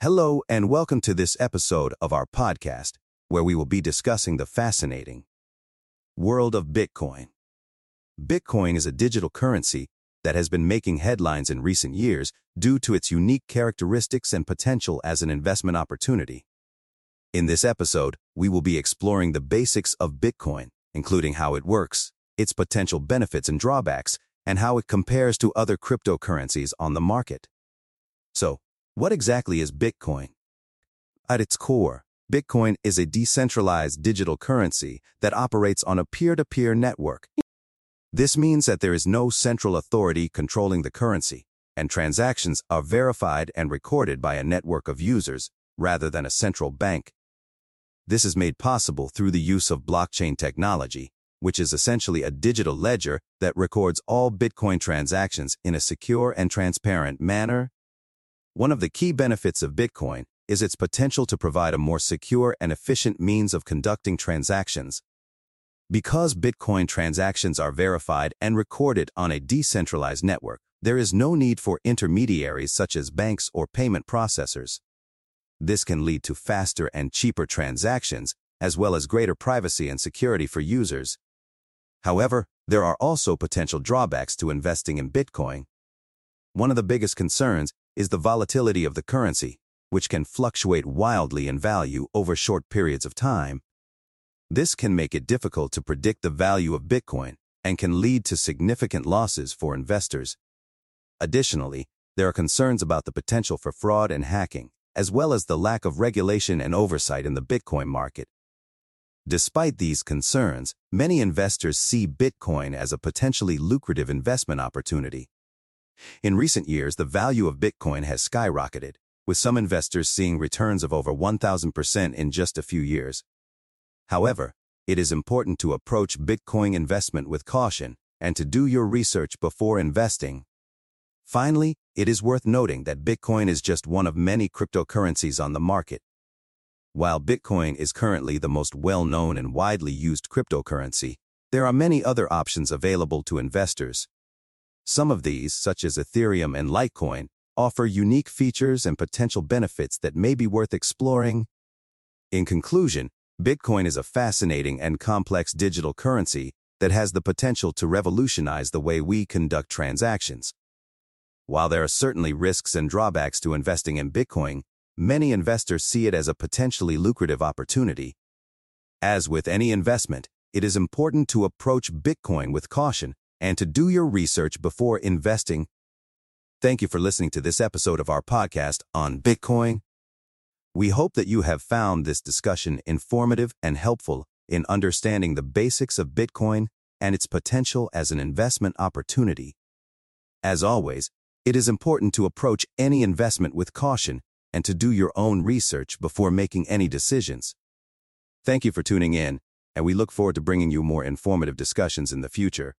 Hello, and welcome to this episode of our podcast, where we will be discussing the fascinating world of Bitcoin. Bitcoin is a digital currency that has been making headlines in recent years due to its unique characteristics and potential as an investment opportunity. In this episode, we will be exploring the basics of Bitcoin, including how it works, its potential benefits and drawbacks, and how it compares to other cryptocurrencies on the market. So, what exactly is Bitcoin? At its core, Bitcoin is a decentralized digital currency that operates on a peer-to-peer -peer network. This means that there is no central authority controlling the currency, and transactions are verified and recorded by a network of users rather than a central bank. This is made possible through the use of blockchain technology, which is essentially a digital ledger that records all Bitcoin transactions in a secure and transparent manner. One of the key benefits of Bitcoin is its potential to provide a more secure and efficient means of conducting transactions. Because Bitcoin transactions are verified and recorded on a decentralized network, there is no need for intermediaries such as banks or payment processors. This can lead to faster and cheaper transactions, as well as greater privacy and security for users. However, there are also potential drawbacks to investing in Bitcoin. One of the biggest concerns is the volatility of the currency, which can fluctuate wildly in value over short periods of time. This can make it difficult to predict the value of Bitcoin and can lead to significant losses for investors. Additionally, there are concerns about the potential for fraud and hacking, as well as the lack of regulation and oversight in the Bitcoin market. Despite these concerns, many investors see Bitcoin as a potentially lucrative investment opportunity. In recent years, the value of Bitcoin has skyrocketed, with some investors seeing returns of over 1,000% in just a few years. However, it is important to approach Bitcoin investment with caution and to do your research before investing. Finally, it is worth noting that Bitcoin is just one of many cryptocurrencies on the market. While Bitcoin is currently the most well-known and widely used cryptocurrency, there are many other options available to investors. Some of these, such as Ethereum and Litecoin, offer unique features and potential benefits that may be worth exploring. In conclusion, Bitcoin is a fascinating and complex digital currency that has the potential to revolutionize the way we conduct transactions. While there are certainly risks and drawbacks to investing in Bitcoin, many investors see it as a potentially lucrative opportunity. As with any investment, it is important to approach Bitcoin with caution and to do your research before investing. Thank you for listening to this episode of our podcast on Bitcoin. We hope that you have found this discussion informative and helpful in understanding the basics of Bitcoin and its potential as an investment opportunity. As always, it is important to approach any investment with caution and to do your own research before making any decisions. Thank you for tuning in, and we look forward to bringing you more informative discussions in the future.